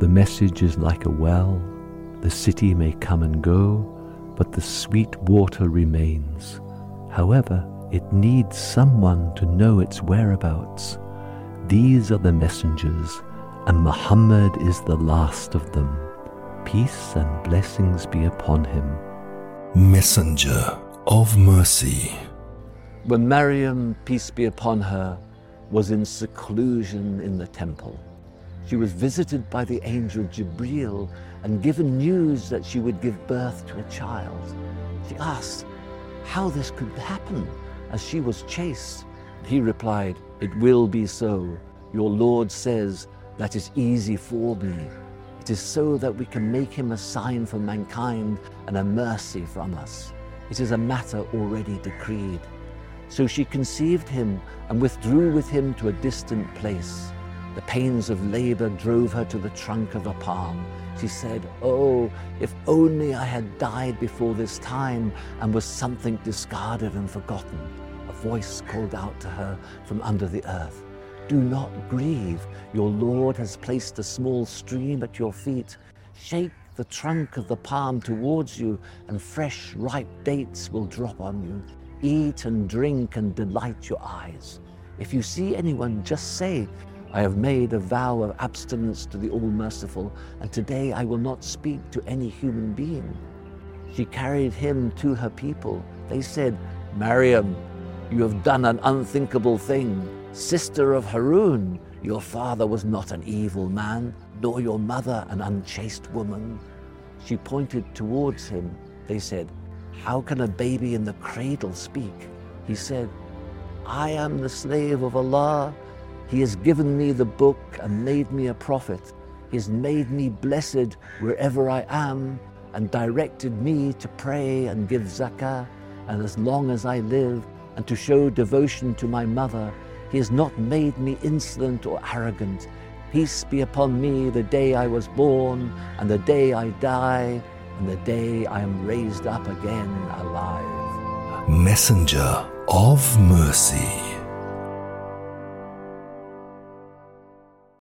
The message is like a well. The city may come and go, but the sweet water remains. However, it needs someone to know its whereabouts. These are the messengers, and Muhammad is the last of them. Peace and blessings be upon him. Messenger of Mercy. When Maryam, peace be upon her, was in seclusion in the temple, she was visited by the angel Jibril and given news that she would give birth to a child. She asked how this could happen as she was chaste. He replied, It will be so. Your Lord says that is easy for me. It is so that we can make him a sign for mankind and a mercy from us. It is a matter already decreed. So she conceived him and withdrew with him to a distant place. The pains of labor drove her to the trunk of a palm. She said, Oh, if only I had died before this time and was something discarded and forgotten. A voice called out to her from under the earth. Do not grieve. Your Lord has placed a small stream at your feet. Shake the trunk of the palm towards you, and fresh, ripe dates will drop on you. Eat and drink and delight your eyes. If you see anyone, just say, I have made a vow of abstinence to the All Merciful, and today I will not speak to any human being. She carried him to her people. They said, Maryam, you have done an unthinkable thing. Sister of Harun, your father was not an evil man, nor your mother an unchaste woman. She pointed towards him. They said, How can a baby in the cradle speak? He said, I am the slave of Allah. He has given me the book and made me a prophet. He has made me blessed wherever I am and directed me to pray and give zakah and as long as I live and to show devotion to my mother. He has not made me insolent or arrogant. Peace be upon me the day I was born and the day I die and the day I am raised up again alive. Messenger of Mercy.